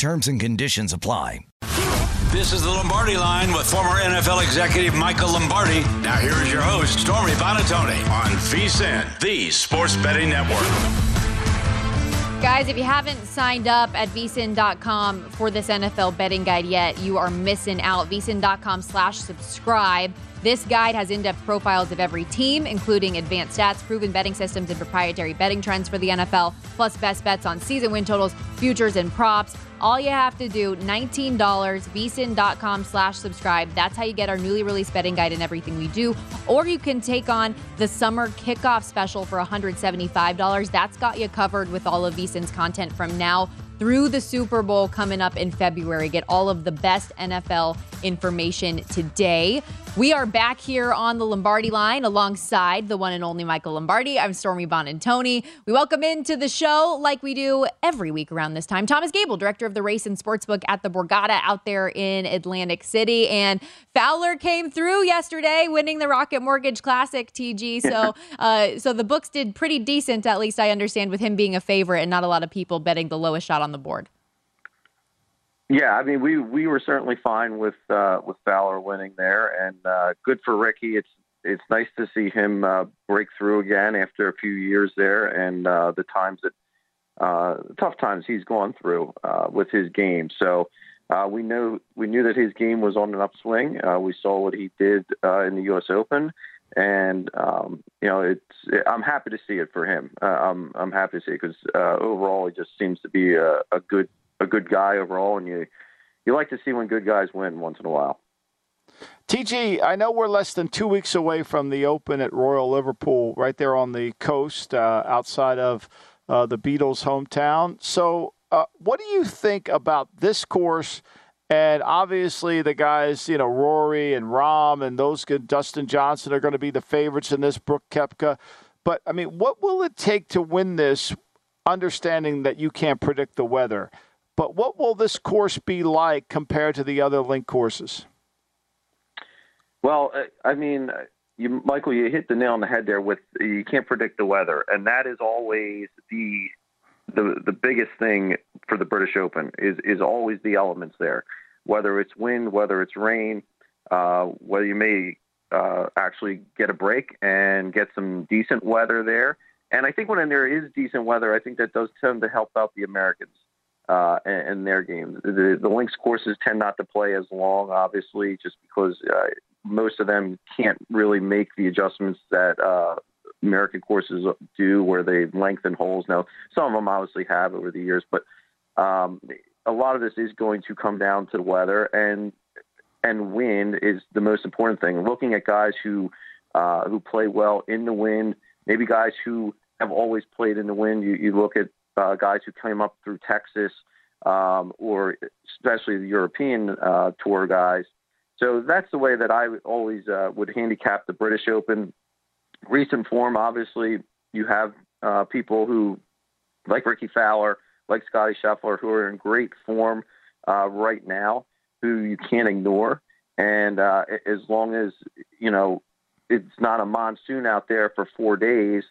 Terms and conditions apply. This is the Lombardi line with former NFL executive Michael Lombardi. Now here is your host, Stormy Buonantony on VSIN, the Sports Betting Network. Guys, if you haven't signed up at vsin.com for this NFL betting guide yet, you are missing out. vsin.com slash subscribe. This guide has in depth profiles of every team, including advanced stats, proven betting systems, and proprietary betting trends for the NFL, plus best bets on season win totals, futures, and props. All you have to do, $19, vsin.com slash subscribe. That's how you get our newly released betting guide and everything we do. Or you can take on the summer kickoff special for $175. That's got you covered with all of vsin's content from now through the Super Bowl coming up in February. Get all of the best NFL information today. We are back here on the Lombardi line alongside the one and only Michael Lombardi. I'm Stormy Buonantony. We welcome into the show, like we do every week around this time, Thomas Gable, director of the race and sportsbook at the Borgata out there in Atlantic City. And Fowler came through yesterday, winning the Rocket Mortgage Classic, TG. So, uh, so the books did pretty decent, at least I understand, with him being a favorite and not a lot of people betting the lowest shot on the board. Yeah, I mean, we we were certainly fine with uh, with Fowler winning there, and uh, good for Rickie. It's it's nice to see him uh, break through again after a few years there, and uh, the times that uh, tough times he's gone through uh, with his game. So uh, we know we knew that his game was on an upswing. Uh, we saw what he did uh, in the U.S. Open, and um, you know, it's I'm happy to see it for him. Uh, I'm I'm happy to see it because uh, overall he just seems to be a, a good a good guy overall, and you you like to see when good guys win once in a while. TG, I know we're less than two weeks away from the Open at Royal Liverpool, right there on the coast, uh, outside of uh, the Beatles' hometown. So, uh, what do you think about this course? And obviously, the guys, you know, Rory and Rahm and those good, Dustin Johnson are going to be the favorites in this. Brooks Koepka. But I mean, what will it take to win this? Understanding that you can't predict the weather. But what will this course be like compared to the other link courses? Well, uh, I mean, uh, you, Michael, you hit the nail on the head there. With you can't predict the weather, and that is always the the the biggest thing for the British Open is is always the elements there, whether it's wind, whether it's rain, uh, whether you may uh, actually get a break and get some decent weather there. And I think when there is decent weather, I think that does tend to help out the Americans uh, in, their games. The, the links courses tend not to play as long, obviously, just because uh, most of them can't really make the adjustments that uh, American courses do, where they lengthen holes. Now, some of them obviously have over the years, but um, a lot of this is going to come down to the weather, and and wind is the most important thing. Looking at guys who uh, who play well in the wind, maybe guys who have always played in the wind. You, you look at uh, guys who came up through Texas, um, or especially the European uh, tour guys. So that's the way that I always uh, would handicap the British Open. Recent form, obviously, you have uh, people who, like Rickie Fowler, like Scottie Scheffler, who are in great form uh, right now, who you can't ignore. And uh, as long as you know it's not a monsoon out there for four days,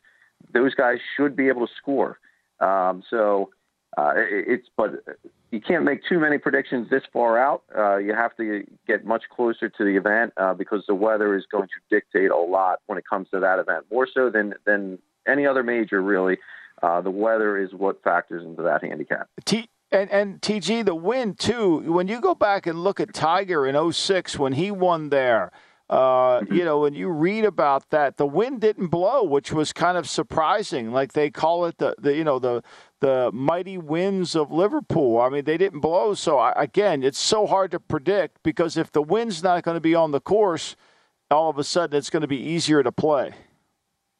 those guys should be able to score. Um, so uh, it, it's but you can't make too many predictions this far out. Uh, you have to get much closer to the event uh, because the weather is going to dictate a lot when it comes to that event, more so than than any other major. Really, uh, the weather is what factors into that handicap. T- and, and TG, the win too. When you go back and look at Tiger in 06 when he won there, uh, mm-hmm. you know, when you read about that, the wind didn't blow, which was kind of surprising. Like they call it the, the you know the the mighty winds of Liverpool. I mean, they didn't blow. So I, again, it's so hard to predict because if the wind's not going to be on the course, all of a sudden it's going to be easier to play.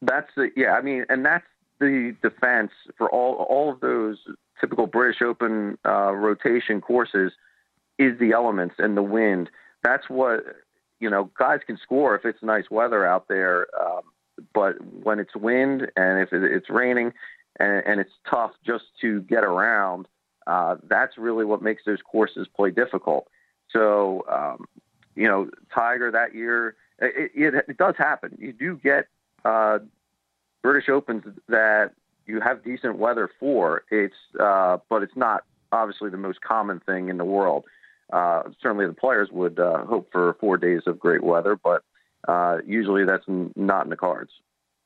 That's the yeah. I mean, and that's the defense for all all of those typical British Open uh, rotation courses is the elements and the wind. That's what you know. Guys can score if it's nice weather out there, um, but when it's wind and if it's raining and, and it's tough just to get around, uh, that's really what makes those courses play difficult. So, um, you know, Tiger that year, it, it, it does happen. You do get uh, British Opens that you have decent weather for. It's uh, but it's not obviously the most common thing in the world. Uh, certainly, the players would uh, hope for four days of great weather, but uh, usually that's not in the cards.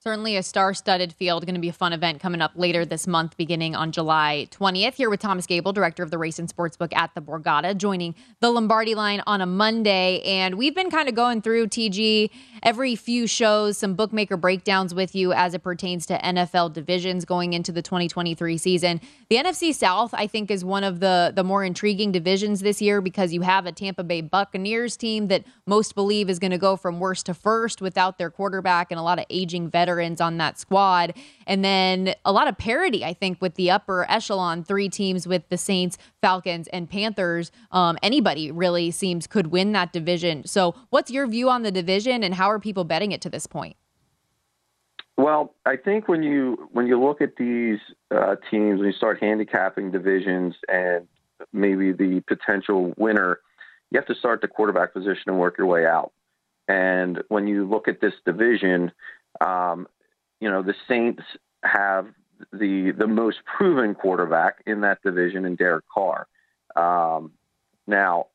Certainly a star studded field. Going to be a fun event coming up later this month, beginning on July 20th. Here with Thomas Gable, director of the Race and Sportsbook at the Borgata, joining the Lombardi line on a Monday. And we've been kind of going through TG every few shows, some bookmaker breakdowns with you as it pertains to NFL divisions going into the 2023 season. The NFC South, I think, is one of the, the more intriguing divisions this year because you have a Tampa Bay Buccaneers team that most believe is going to go from worst to first without their quarterback and a lot of aging veterans veterans on that squad. And then a lot of parity, I think, with the upper echelon three teams with the Saints, Falcons, and Panthers. Um, anybody really seems could win that division. So, what's your view on the division, and how are people betting it to this point? Well, I think when you when you look at these uh, teams, when you start handicapping divisions and maybe the potential winner, you have to start the quarterback position and work your way out. And when you look at this division, um, you know, the Saints have the the most proven quarterback in that division in Derek Carr. Um, now,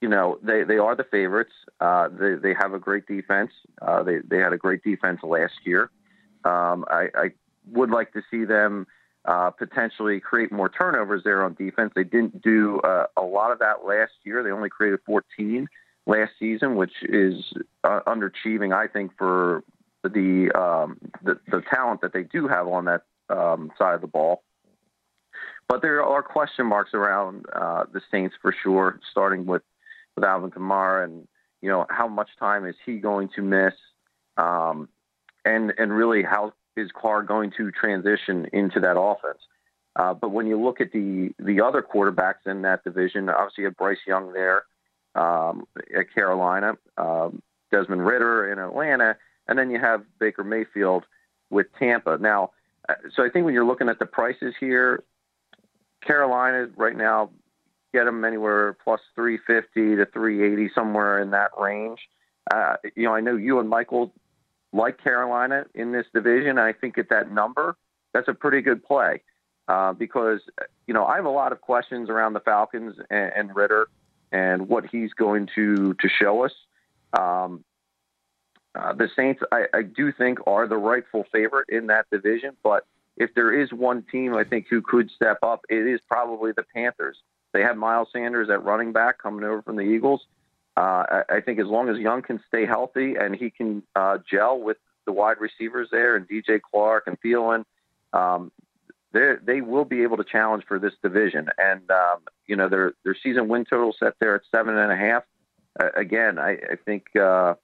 you know, they, they are the favorites. Uh, they they have a great defense. Uh, they they had a great defense last year. Um, I, I would like to see them uh, potentially create more turnovers there on defense. They didn't do uh, a lot of that last year. They only created 14 last season, which is uh, underachieving, I think, for the, um, the the talent that they do have on that um, side of the ball. But there are question marks around uh, the Saints for sure, starting with with Alvin Kamara, and you know how much time is he going to miss, um, and and really how is Carr going to transition into that offense. Uh, but when you look at the the other quarterbacks in that division, obviously you have Bryce Young there um, at Carolina, um, Desmond Ridder in Atlanta, and then you have Baker Mayfield with Tampa. Now, uh, so I think when you're looking at the prices here, Carolina right now get them anywhere plus 350 to 380 somewhere in that range. Uh, you know, I know you and Michael like Carolina in this division. I think at that number, that's a pretty good play uh, because you know I have a lot of questions around the Falcons and, and Ridder and what he's going to to show us. Um, uh, the Saints, I, I do think, are the rightful favorite in that division. But if there is one team I think who could step up, it is probably the Panthers. They have Miles Sanders at running back coming over from the Eagles. Uh, I, I think as long as Young can stay healthy and he can uh, gel with the wide receivers there and DJ Chark and Thielen, um, they will be able to challenge for this division. And um, you know their their season win total set there at seven and a half. Uh, again, I, I think uh,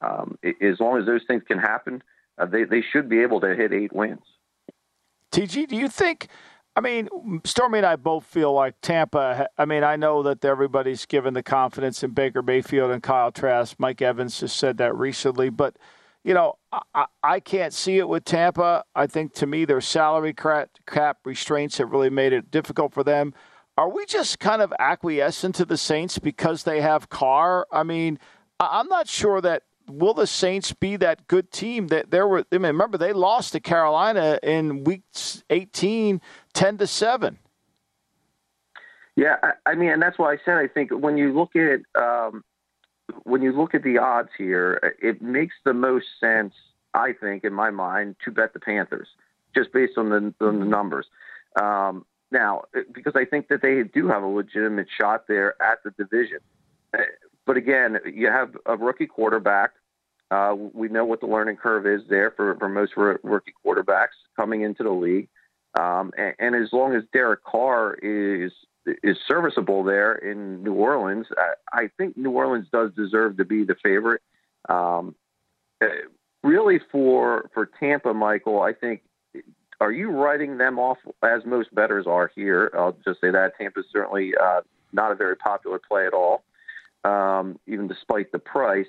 um, as long as those things can happen, uh, they they should be able to hit eight wins. TG, do you think? I mean, Stormy and I both feel like Tampa. I mean, I know that everybody's given the confidence in Baker Mayfield and Kyle Trask. Mike Evans just said that recently, but you know, I, I can't see it with Tampa. I think to me, their salary cap restraints have really made it difficult for them. Are we just kind of acquiescent to the Saints because they have Carr? I mean, I'm not sure that will the Saints be that good team that there were? I mean, remember they lost to Carolina in week 18, 10 to seven. Yeah, I, I mean, and that's why I said I think when you look at um, when you look at the odds here, it makes the most sense, I think, in my mind, to bet the Panthers just based on the, on the numbers. Um, now, because I think that they do have a legitimate shot there at the division. Uh, but again, you have a rookie quarterback. Uh, we know what the learning curve is there for, for most rookie quarterbacks coming into the league. Um, and, and, as long as Derek Carr is is serviceable there in New Orleans, I, I think New Orleans does deserve to be the favorite. Um, uh, really, for for Tampa, Michael, I think are you writing them off as most bettors are here? I'll just say that Tampa's certainly uh, not a very popular play at all, um, even despite the price.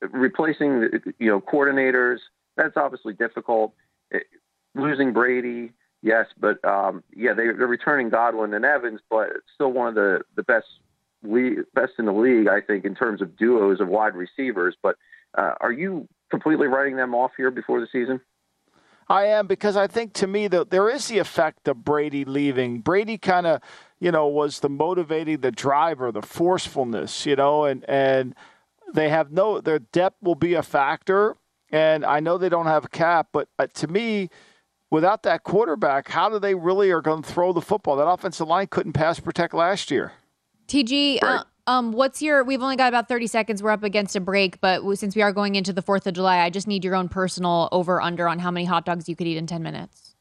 Replacing you know coordinators that's obviously difficult. It, losing Brady, yes, but um, yeah, they, they're returning Godwin and Evans, but still one of the the best league, best in the league, I think, in terms of duos of wide receivers. But uh, are you completely writing them off here before the season? I am because I think to me that there is the effect of Brady leaving. Brady kind of, you know, was the motivating, the driver, the forcefulness, you know, and and they have no their depth will be a factor. And I know they don't have cap, but uh, to me, without that quarterback, how do they really are going to throw the football? That offensive line couldn't pass protect last year. TG, right. uh, um, what's your? We've only got about thirty seconds. We're up against a break, but since we are going into the Fourth of July, I just need your own personal over under on how many hot dogs you could eat in ten minutes.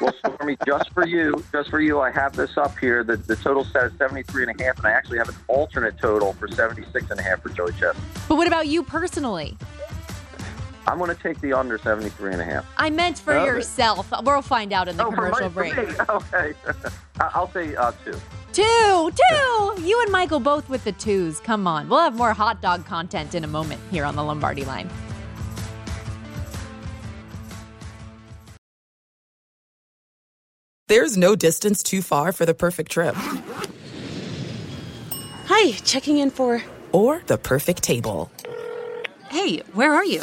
well, Stormy, just for you, just for you, I have this up here. The, the total set is 73 and a half, and I actually have an alternate total for 76 and a half for Joey Chestnut. But what about you personally? I'm going to take the under 73 and a half. I meant for oh, yourself. We'll find out in the oh, commercial my, break. Okay. I'll say uh, two. Two, two. You and Michael both with the twos. Come on. We'll have more hot dog content in a moment here on the Lombardi line. There's no distance too far for the perfect trip. Hi, checking in for. Or the perfect table. Hey, where are you?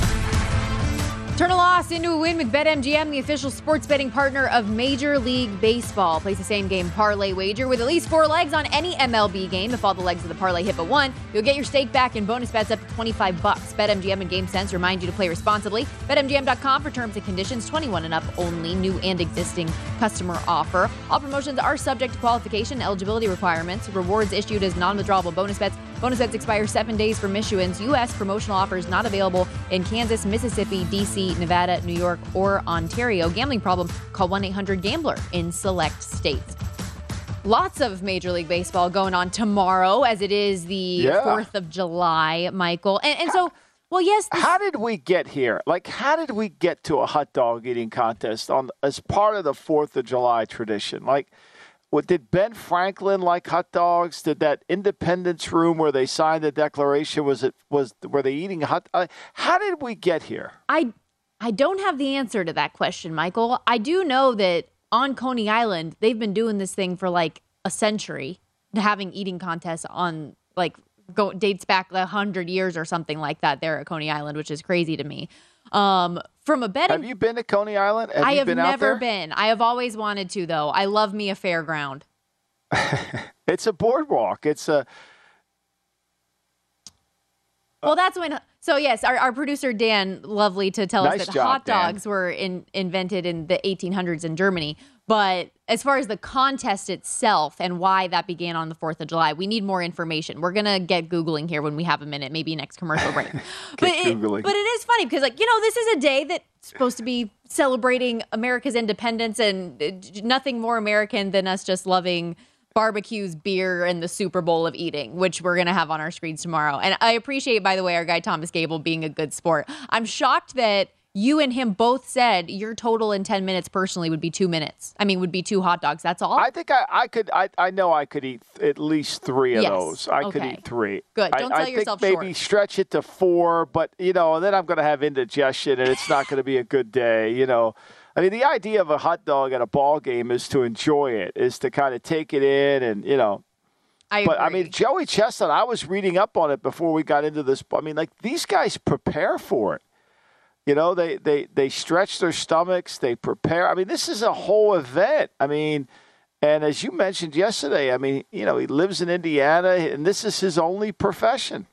Turn a loss into a win with BetMGM, the official sports betting partner of Major League Baseball. Place the same game parlay wager with at least four legs on any MLB game. If all the legs of the parlay hit but one, you'll get your stake back in bonus bets up to 25 bucks. BetMGM and GameSense remind you to play responsibly. BetMGM.com for terms and conditions. 21 and up only. New and existing customer offer. All promotions are subject to qualification, eligibility requirements. Rewards issued as non-withdrawable bonus bets. Bonus expire seven days from issuance. U.S. promotional offers not available in Kansas, Mississippi, D.C., Nevada, New York, or Ontario. Gambling problem? Call 1 800 Gambler in select states. Lots of Major League Baseball going on tomorrow, as it is the yeah. 4th of July, Michael. And, and so, well, yes. This- how did we get here? Like, how did we get to a hot dog eating contest on as part of the 4th of July tradition? Like, what did Ben Franklin like hot dogs? Did that Independence room where they signed the Declaration was it was were they eating hot? Uh, how did we get here? I I don't have the answer to that question, Michael. I do know that on Coney Island they've been doing this thing for like a century, having eating contests on like go, dates back a hundred years or something like that there at Coney Island, which is crazy to me. Um, from a betting, have you been to Coney Island? Have I have been never been. I have always wanted to, though. I love me a fairground. it's a boardwalk. It's a. Well, that's when. So yes, our, our producer Dan, lovely to tell nice us that job, hot Dan. dogs were in, invented in the 1800s in Germany. But as far as the contest itself and why that began on the 4th of July, we need more information. We're going to get Googling here when we have a minute, maybe next commercial break. but, it, but it is funny because, like, you know, this is a day that's supposed to be celebrating America's independence and uh, nothing more American than us just loving barbecues, beer, and the Super Bowl of eating, which we're going to have on our screens tomorrow. And I appreciate, by the way, our guy Thomas Gable being a good sport. I'm shocked that you and him both said your total in 10 minutes personally would be two minutes. I mean, would be two hot dogs. That's all? I think I, I could. I, I know I could eat at least three of Yes. those. I could eat three. Good. I- Don't I, sell yourself think maybe stretch it to four, but you know, and then I'm going to have indigestion, and it's not going to be a good day. You know, I mean, the idea of a hot dog at a ball game is to enjoy it, is to kind of take it in, and you know. I but I mean, Joey Chestnut. I was reading up on it before we got into this. I mean, like these guys prepare for it. You know, they they they stretch their stomachs. They prepare. I mean, this is a whole event. I mean, and as you mentioned yesterday, I mean, you know, he lives in Indiana, and this is his only profession.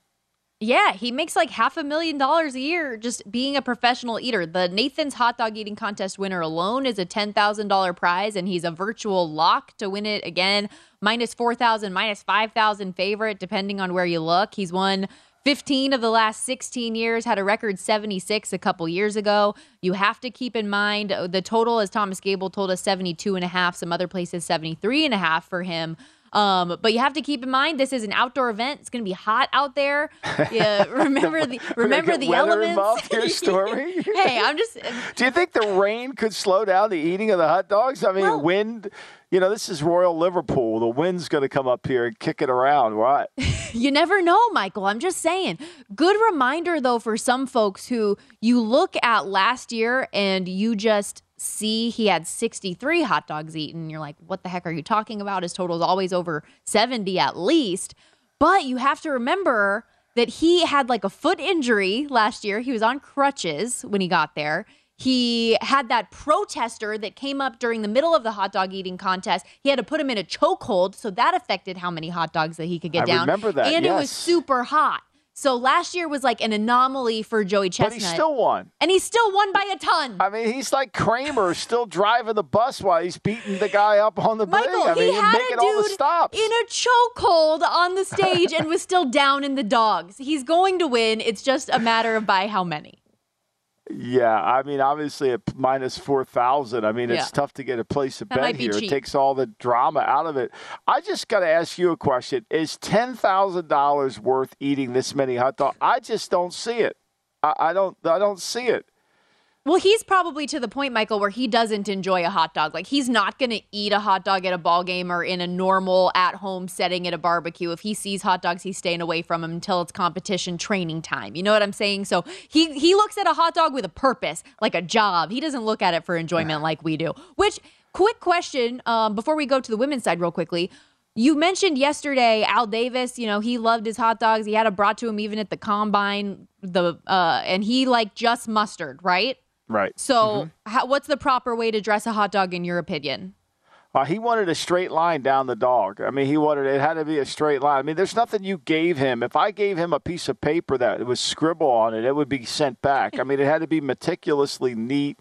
Yeah, he makes like half a million dollars a year just being a professional eater. The Nathan's hot dog eating contest winner alone is a $10,000 prize, and he's a virtual lock to win it again. Minus 4,000, minus 5,000 favorite, depending on where you look. He's won 15 of the last 16 years, had a record 76 a couple years ago. You have to keep in mind uh, the total, as Thomas Gable told us, 72 and a half, some other places 73 and a half for him. Um, but you have to keep in mind this is an outdoor event. It's going to be hot out there. Yeah, remember the remember the elements. involved here, Stormy? hey, I'm just Do you think the rain could slow down the eating of the hot dogs? I mean, wind. You know, this is Royal Liverpool. The wind's going to come up here and kick it around, right? you never know, Michael. I'm just saying. Good reminder though for some folks who you look at last year and you just see he had 63 hot dogs eaten. You're like, what the heck are you talking about? His total is always over 70 at least. But you have to remember that he had like a foot injury last year. He was on crutches when he got there. He had that protester that came up during the middle of the hot dog eating contest. He had to put him in a chokehold, so that affected how many hot dogs that he could get I down. remember that, and it was super hot. So last year was like an anomaly for Joey Chestnut. But he still won. and he still won by a ton. I mean, he's like Kramer, still driving the bus while he's beating the guy up on the Michael. I mean, he had making a all the dude stops. in a chokehold on the stage and was still down in the dogs. He's going to win. It's just a matter of by how many. Yeah, I mean, obviously at minus four thousand. I mean, it's tough to get a place to That bet here. It takes all the drama out of it. I just got to ask you a question: Is ten thousand dollars worth eating this many hot dogs? I just don't see it. I, I don't. I don't see it. Well, he's probably to the point, Michael, where he doesn't enjoy a hot dog. Like he's not going to eat a hot dog at a ball game or in a normal at-home setting at a barbecue. If he sees hot dogs, he's staying away from them until it's competition training time. You know what I'm saying? So he he looks at a hot dog with a purpose, like a job. He doesn't look at it for enjoyment like we do. Which, quick question, um, before we go to the women's side, real quickly. You mentioned yesterday Al Davis, you know, he loved his hot dogs. He had it brought to him even at the combine, the uh, and he like just mustard, right? Right. So, how, what's the proper way to dress a hot dog in your opinion? Uh, he wanted a straight line down the dog. I mean, he wanted it had to be a straight line. I mean, there's nothing you gave him. If I gave him a piece of paper that was scribble on it, it would be sent back. I mean, it had to be meticulously neat.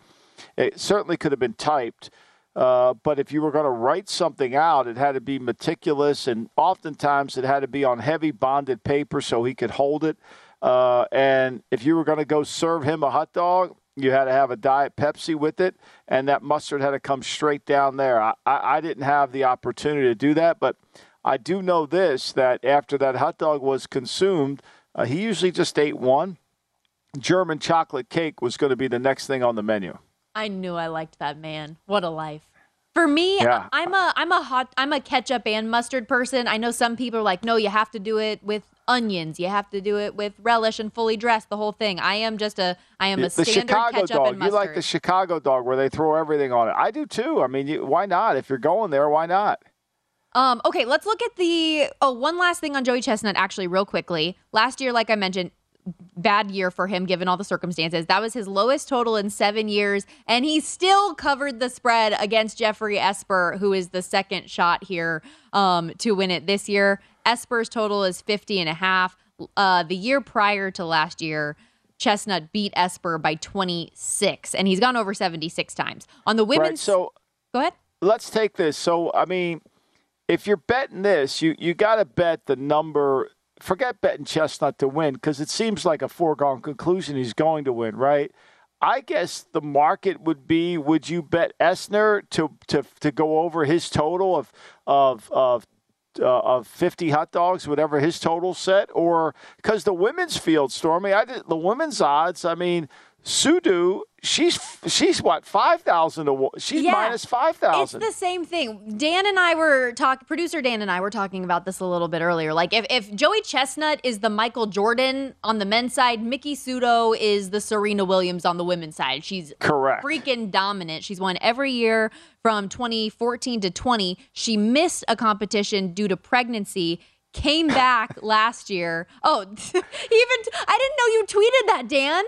It certainly could have been typed. Uh, but if you were going to write something out, it had to be meticulous, and oftentimes it had to be on heavy bonded paper so he could hold it. Uh, and if you were going to go serve him a hot dog, you had to have a Diet Pepsi with it, and that mustard had to come straight down there. I, I, I didn't have the opportunity to do that, but I do know this that after that hot dog was consumed, uh, he usually just ate one. German chocolate cake was going to be the next thing on the menu. I knew I liked that man. What a life. For me, Yeah. I'm a I'm a hot I'm a ketchup and mustard person. I know some people are like, no, you have to do it with onions. You have to do it with relish and fully dressed, the whole thing. I am just a I am a the standard Chicago ketchup dog. and You mustard. like the Chicago dog where they throw everything on it. I do too. I mean, you, why not? If you're going there, why not? Um, okay, let's look at the oh one last thing on Joey Chestnut actually real quickly. Last year, like I mentioned, bad year for him given all the circumstances. That was his lowest total in seven years, and he still covered the spread against Geoffrey Esper, who is the second shot here um, to win it this year. Esper's total is 50 and a half. Uh, the year prior to last year, Chestnut beat Esper by 26, and he's gone over 76 times. On the women's, Right. So go ahead. let's take this. So I mean, if you're betting this, you you got to bet the number. Forget betting Chestnut to win because it seems like a foregone conclusion he's going to win, right? I guess the market would be: Would you bet Esner to to to go over his total of of of uh, of 50 hot dogs, whatever his total set, or because the women's field, Stormy, I did the women's odds. I mean, Sudo, she's she's what five thousand to. She's Yeah. minus five thousand. It's the same thing. Dan and I were talking. Producer Dan and I were talking about this a little bit earlier. Like if if Joey Chestnut is the Michael Jordan on the men's side, Miki Sudo is the Serena Williams on the women's side. She's Correct. freaking dominant. She's won every year from 2014 to 20. She missed a competition due to pregnancy. Came back last year. Oh, even I didn't know you tweeted that, Dan.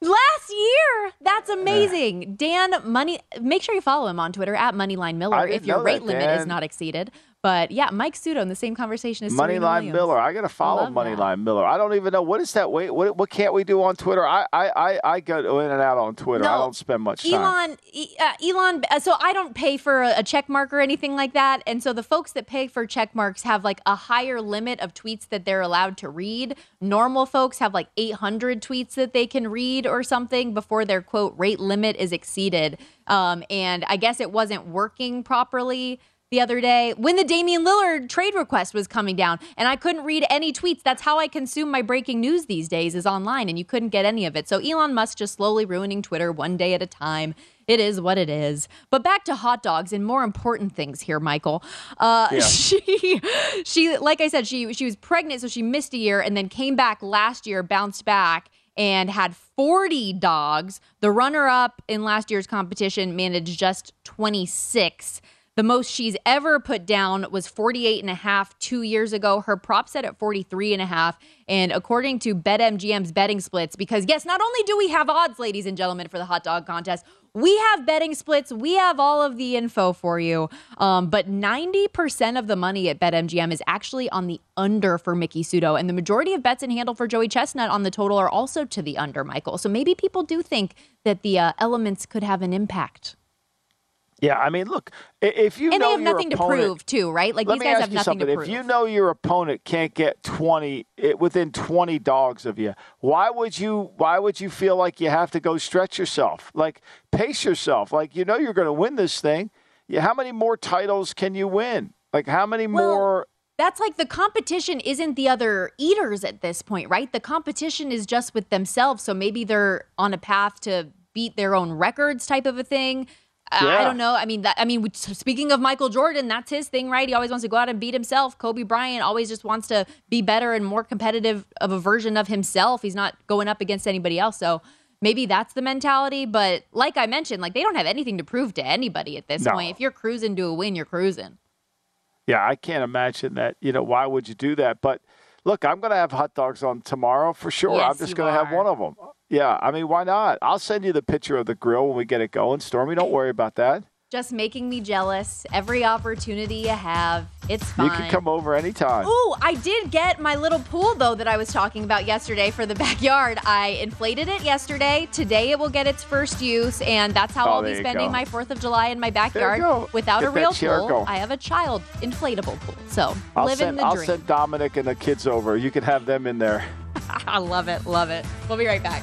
Last year, that's amazing. Dan Money, make sure you follow him on Twitter at Moneyline Miller I if your rate that, limit is not exceeded. But yeah, Mike Sudo in the same conversation as Moneyline. Miller. I got to follow. Moneyline Miller. I don't even know what is that. Wait, what what can't we do on Twitter? I I I, I go in and out on Twitter. I don't spend much time. Elon, E- uh, Elon. uh, So I don't pay for a, a check mark or anything like that, and so the folks that pay for check marks have like a higher limit of tweets that they're allowed to read. Normal folks have like 800 tweets that they can read or something before their quote rate limit is exceeded. Um, and I guess it wasn't working properly the other day when the Damian Lillard trade request was coming down and I couldn't read any tweets. That's how I consume my breaking news these days is online and you couldn't get any of it. So Elon Musk just slowly ruining Twitter one day at a time. It is what it is. But back to hot dogs and more important things here, Michael. Uh, Yeah. she, she, like I said, she she was pregnant, so she missed a year and then came back last year, bounced back and had 40 dogs. The runner-up in last year's competition managed just 26. The most she's ever put down was 48 and a half two years ago. Her prop set at 43 and a half. And according to BetMGM's betting splits, because yes, not only do we have odds, ladies and gentlemen, for the hot dog contest, we have betting splits. We have all of the info for you. Um, but 90% of the money at BetMGM is actually on the under for Miki Sudo. And the majority of bets in handle for Joey Chestnut on the total are also to the under, Michael. So maybe people do think that the uh, elements could have an impact. Yeah, I mean, look, if you and know they have your nothing opponent, to prove, too, right? Like these guys have nothing to prove. If you know your opponent can't get twenty it, within twenty dogs of you, why would you? Why would you feel like you have to go stretch yourself? Like pace yourself. Like you know you're going to win this thing. Yeah, how many more titles can you win? Like how many more? That's like the competition isn't the other eaters at this point, right? The competition is just with themselves. So maybe they're on a path to beat their own records, type of a thing. I- I don't know. I mean, that, I mean, speaking of Michael Jordan, that's his thing, right? He always wants to go out and beat himself. Kobe Bryant always just wants to be better and more competitive of a version of himself. He's not going up against anybody else. So maybe that's the mentality. But like I mentioned, like they don't have anything to prove to anybody at this No. point. If you're cruising to a win, you're cruising. Yeah, I can't imagine that. You know, why would you do that? But look, I'm going to have hot dogs on tomorrow for sure. I'm just going to have one of them. Yeah, I mean, why not? I'll send you the picture of the grill when we get it going. Stormy, don't worry about that. just making me jealous. Every opportunity you have, it's fine. You can come over anytime. Ooh, I did get my little pool though that I was talking about yesterday for the backyard. I inflated it yesterday. Today it will get its first use, and that's how Oh, I'll be spending my Fourth of July in my backyard without Get a real pool. going. I have a child inflatable pool, so I'll living send, the I'll dream. send Dominic and the kids over. You can have them in there. I love it, love it. We'll be right back.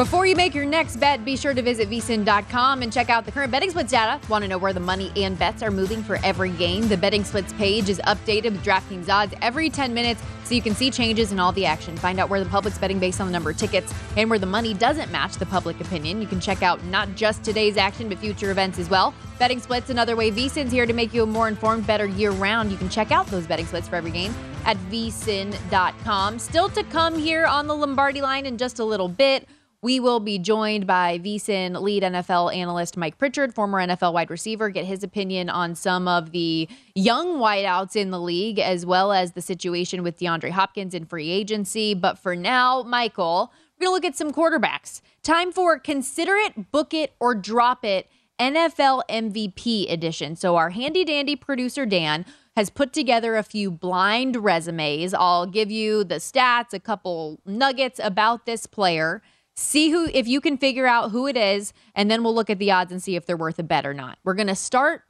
Before you make your next bet, be sure to visit vsin.com and check out the current betting splits data. Want to know where the money and bets are moving for every game? The betting splits page is updated with DraftKings odds every 10 minutes so you can see changes in all the action. Find out where the public's betting based on the number of tickets and where the money doesn't match the public opinion. You can check out not just today's action, but future events as well. Betting splits another way. VSIN's here to make you a more informed, better year round. You can check out those betting splits for every game at vsin.com. Still to come here on the Lombardi line in just a little bit. We will be joined by VSIN lead NFL analyst Mike Pritchard, former NFL wide receiver, get his opinion on some of the young wideouts in the league, as well as the situation with DeAndre Hopkins in free agency. But for now, Michael, we're going to look at some quarterbacks. Time for Consider It, Book It, or Drop It NFL MVP edition. So, our handy dandy producer, Dan, has put together a few blind resumes. I'll give you the stats, a couple nuggets about this player see who if you can figure out who it is and then we'll look at the odds and see if they're worth a bet or not. We're going to start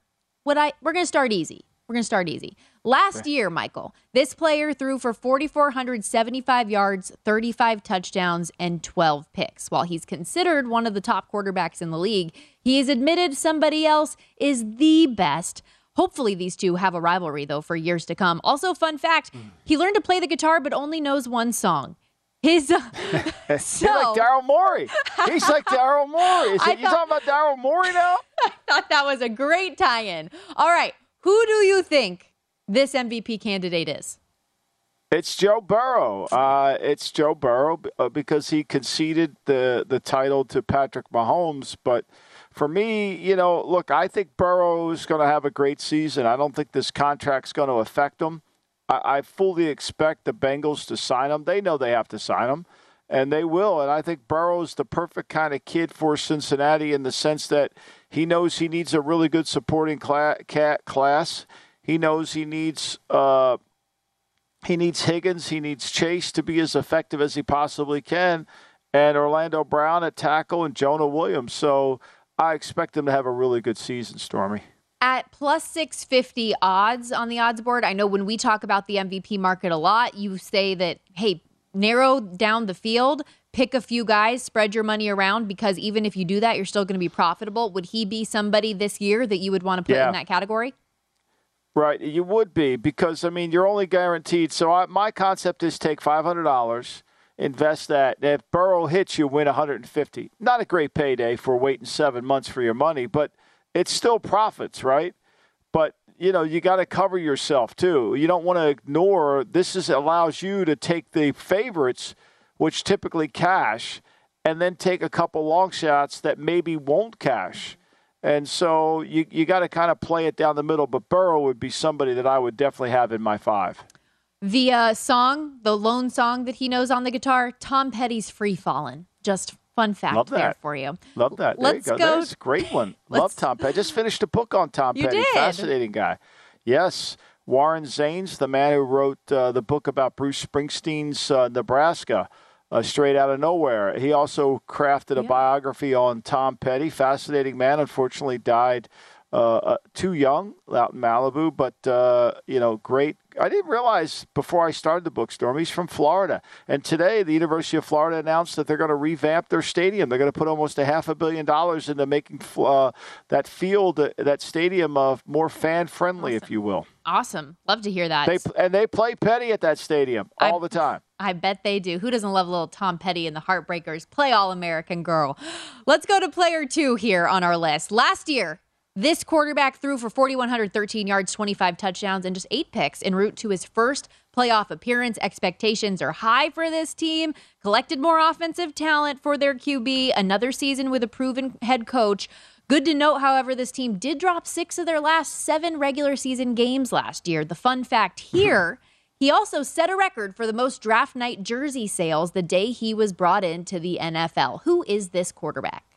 what i we're going to start easy. We're going to start easy. Last year michael this player threw for 4475 yards 35 touchdowns and 12 picks. While he's considered one of the top quarterbacks in the league he has admitted somebody else is the best. Hopefully, these two have a rivalry, though, for years to come. Also, fun fact hmm. he learned to play the guitar, but only knows one song. His uh, so, like Daryl Morey. He's like Daryl Morey. Is it, you talking about Daryl Morey now? I thought that was a great tie-in. All right, who do you think this MVP candidate is? It's Joe Burrow. Uh, it's Joe Burrow uh, because he conceded the the title to Patrick Mahomes. But for me, you know, look, I think Burrow is going to have a great season. I don't think this contract's going to affect him. I, I fully expect the Bengals to sign him. They know they have to sign him, and they will. And I think Burrow's the perfect kind of kid for Cincinnati in the sense that he knows he needs a really good supporting class. He knows he needs. Uh, he needs Higgins. He needs Chase to be as effective as he possibly can, and Orlando Brown at tackle and Jonah Williams. So I expect them to have a really good season, Stormy at plus 650 odds on the odds board. I know when we talk about the MVP market a lot, you say that, hey, narrow down the field, pick a few guys, spread your money around because even if you do that, you're still going to be profitable. Would he be somebody this year that you would want to put yeah. in that category? Right, you would be because I mean you're only guaranteed. So I, my concept is take five hundred dollars, invest that. If Burrow hits, you win 150. Not a great payday for waiting seven months for your money, but it's still profits, right? But you know, you got to cover yourself too. You don't want to ignore this is allows you to take the favorites which typically cash and then take a couple long shots that maybe won't cash. And so you you got to kind of play it down the middle, but Burrow would be somebody that I would definitely have in my 5. The uh, song, the lone song that he knows on the guitar, Tom Petty's Free Fallin'. Just Fun fact Love that. there for you. Love that. There Let's you go. go. That's a great one. Love Tom Petty. I just finished a book on Tom you Petty. Did. Fascinating guy. Yes. Warren Zanes, the man who wrote uh, the book about Bruce Springsteen's uh, Nebraska, uh, straight out of nowhere. He also crafted a yeah. biography on Tom Petty. Fascinating man. Unfortunately, died uh, uh, too young out in Malibu, but uh, you know, great. I didn't realize before I started the book, Storm, he's from Florida. And today, the University of Florida announced that they're going to revamp their stadium. They're going to put almost a half a billion dollars into making uh, that field, uh, that stadium, uh, more fan friendly, awesome. if you will. Awesome. Love to hear that. They, and they play Petty at that stadium all I, the time. I bet they do. Who doesn't love little Tom Petty and the Heartbreakers? Play All American Girl. Let's go to player two here on our list. Last year, this quarterback threw for 4,113 yards, 25 touchdowns, and just eight picks en route to his first playoff appearance. Expectations are high for this team. Collected more offensive talent for their QB. Another season with a proven head coach. Good to note, however, this team did drop six of their last seven regular season games last year. The fun fact mm-hmm. here. He also set a record for the most draft night jersey sales the day he was brought into the NFL. Who is this quarterback?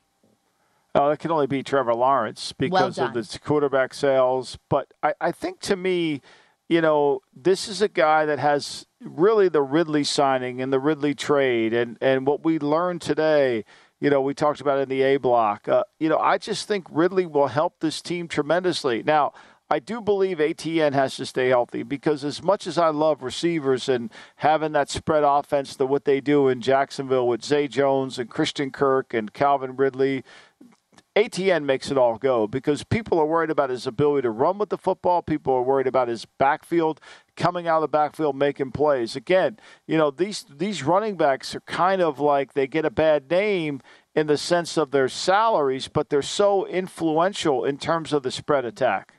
Oh, it can only be Trevor Lawrence because well of the quarterback sales. But I, I think to me, you know, this is a guy that has really the Ridley signing and the Ridley trade, and and what we learned today. You know, we talked about in the A block. Uh, you know, I just think Ridley will help this team tremendously. Now, I do believe Etienne has to stay healthy because as much as I love receivers and having that spread offense to what they do in Jacksonville with Zay Jones and Christian Kirk and Calvin Ridley, Etienne makes it all go because people are worried about his ability to run with the football. People are worried about his backfield coming out of the backfield making plays. Again, you know these these running backs are kind of like they get a bad name in the sense of their salaries, but they're so influential in terms of the spread attack.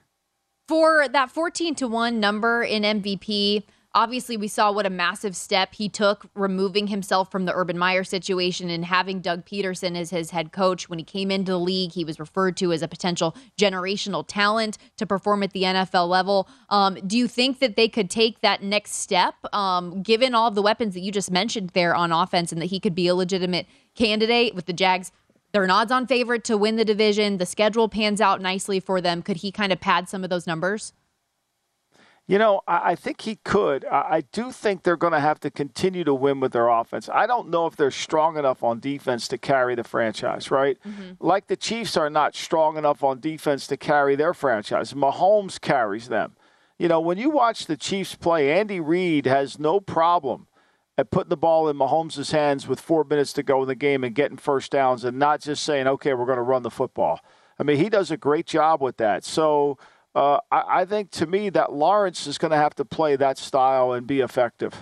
For that 14 to 1 number in MVP, Obviously, we saw what a massive step he took removing himself from the Urban Meyer situation and having Doug Pederson as his head coach. When he came into the league, he was referred to as a potential generational talent to perform at the NFL level. Um, do you think that they could take that next step, um, given all the weapons that you just mentioned there on offense, and that he could be a legitimate candidate with the Jags? They're an odds on favorite to win the division. The schedule pans out nicely for them. Could he kind of pad some of those numbers? You know, I, I think he could. I, I do think they're going to have to continue to win with their offense. I don't know if they're strong enough on defense to carry the franchise, right? Mm-hmm. Like the Chiefs are not strong enough on defense to carry their franchise. Mahomes carries them. You know, when you watch the Chiefs play, Andy Reid has no problem at putting the ball in Mahomes' hands with four minutes to go in the game and getting first downs and not just saying, okay, we're going to run the football. I mean, he does a great job with that. So, uh, I, I think to me that Lawrence is going to have to play that style and be effective.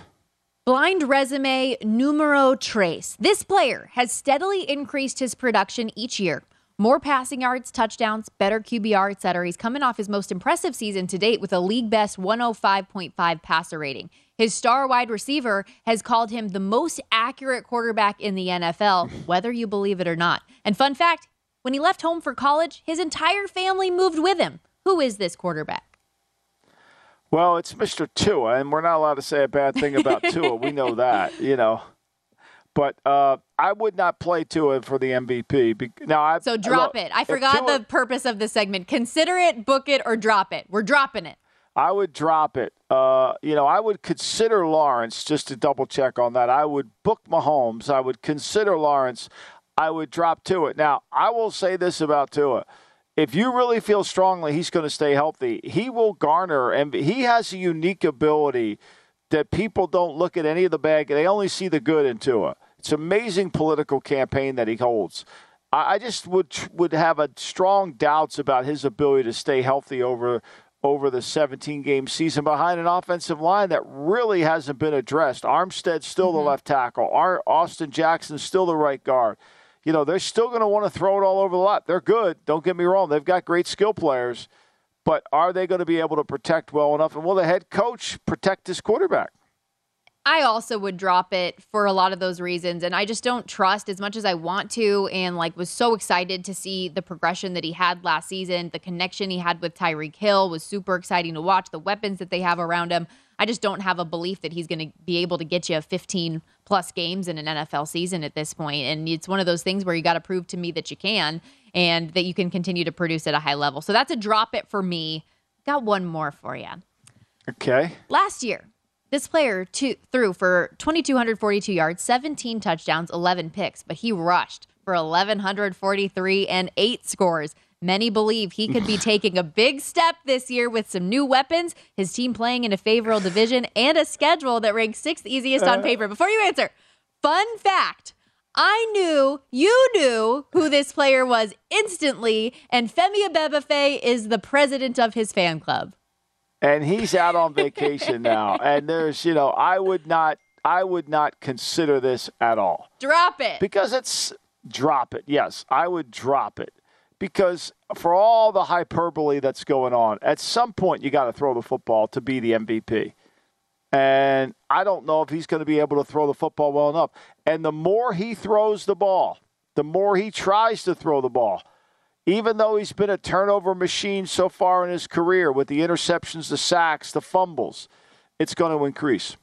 Blind resume numero trace. This player has steadily increased his production each year. More passing yards, touchdowns, better QBR, etc. He's coming off his most impressive season to date with a league best 105.5 passer rating. His star wide receiver has called him the most accurate quarterback in the NFL, whether you believe it or not. And fun fact when he left home for college, his entire family moved with him. Who is this quarterback? Well, it's Mr. Tua, and we're not allowed to say a bad thing about Tua. We know that, you know. But uh, I would not play Tua for the MVP. Now, I, so drop look, it. I forgot Tua, the purpose of the segment. Consider it, book it, or drop it. We're dropping it. I would drop it. Uh, you know, I would consider Lawrence just to double check on that. I would book Mahomes. I would consider Lawrence. I would drop Tua. Now, I will say this about Tua if you really feel strongly he's going to stay healthy, he will garner, and he has a unique ability that people don't look at any of the bad. They only see the good in Tua. It's amazing political campaign that he holds. I, just would would have a strong doubts about his ability to stay healthy over over the 17 game season behind an offensive line that really hasn't been addressed. Armstead's still mm-hmm. the left tackle. Austin Jackson's still the right guard you know, they're still going to want to throw it all over the lot. They're good. Don't get me wrong. They've got great skill players. But are they going to be able to protect well enough? And will the head coach protect his quarterback? I also would drop it for a lot of those reasons. And I just don't trust as much as I want to. And like was so excited to see the progression that he had last season. The connection he had with Tyreek Hill was super exciting to watch. The weapons that they have around him. I just don't have a belief that he's going to be able to get you 15 plus games in an NFL season at this point. And it's one of those things where you got to prove to me that you can and that you can continue to produce at a high level. So that's a drop it for me. Got one more for you. Okay. Last year, this player two, threw for 2,242 yards, 17 touchdowns, 11 picks, but he rushed for 1,143 and eight scores. Many believe he could be taking a big step this year with some new weapons, his team playing in a favorable division, and a schedule that ranks sixth easiest on uh. paper. Before you answer, fun fact. I knew you knew who this player was instantly, and Femi Abebefe is the president of his fan club. And he's out on vacation now. And there's, you know, I would not I would not consider this at all. Drop it. Because it's drop it. Yes, I would drop it because for all the hyperbole that's going on, at some point you got to throw the football to be the MVP. And I don't know if he's going to be able to throw the football well enough. And the more he throws the ball, the more he tries to throw the ball. Even though he's been a turnover machine so far in his career with the interceptions, the sacks, the fumbles, it's going to increase.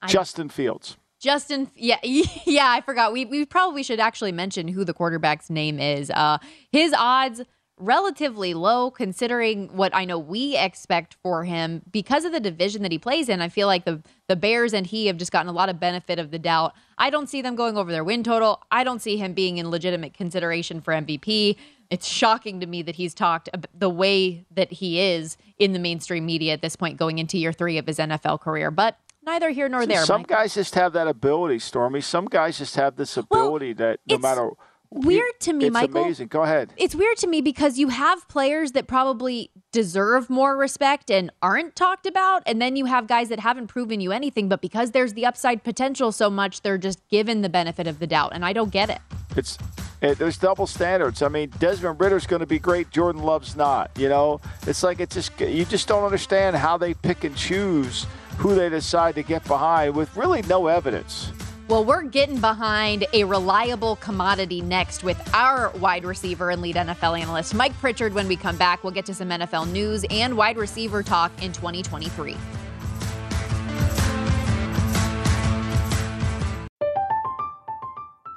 I, Justin Fields. Justin, yeah, yeah, I forgot. We we probably should actually mention who the quarterback's name is. Uh, his odds relatively low considering what I know we expect for him because of the division that he plays in. I feel like the the Bears and he have just gotten a lot of benefit of the doubt. I don't see them going over their win total. I don't see him being in legitimate consideration for MVP. it's shocking to me that he's talked the way that he is in the mainstream media at this point going into year three of his NFL career. But neither here nor there. Some guys just have that ability, Stormy. Some guys just have this ability well, that no matter weird to me, it's Michael. amazing. Go ahead. It's weird to me because you have players that probably deserve more respect and aren't talked about, and then you have guys that haven't proven you anything, but because there's the upside potential so much, they're just given the benefit of the doubt, and I don't get it. It's it, there's double standards. I mean, Desmond Ridder's going to be great. Jordan Love's not. You know, it's like it's just you just don't understand how they pick and choose who they decide to get behind with really no evidence. Well, we're getting behind a reliable commodity next with our wide receiver and lead NFL analyst, Mike Pritchard. When we come back, we'll get to some NFL news and wide receiver talk in 2023.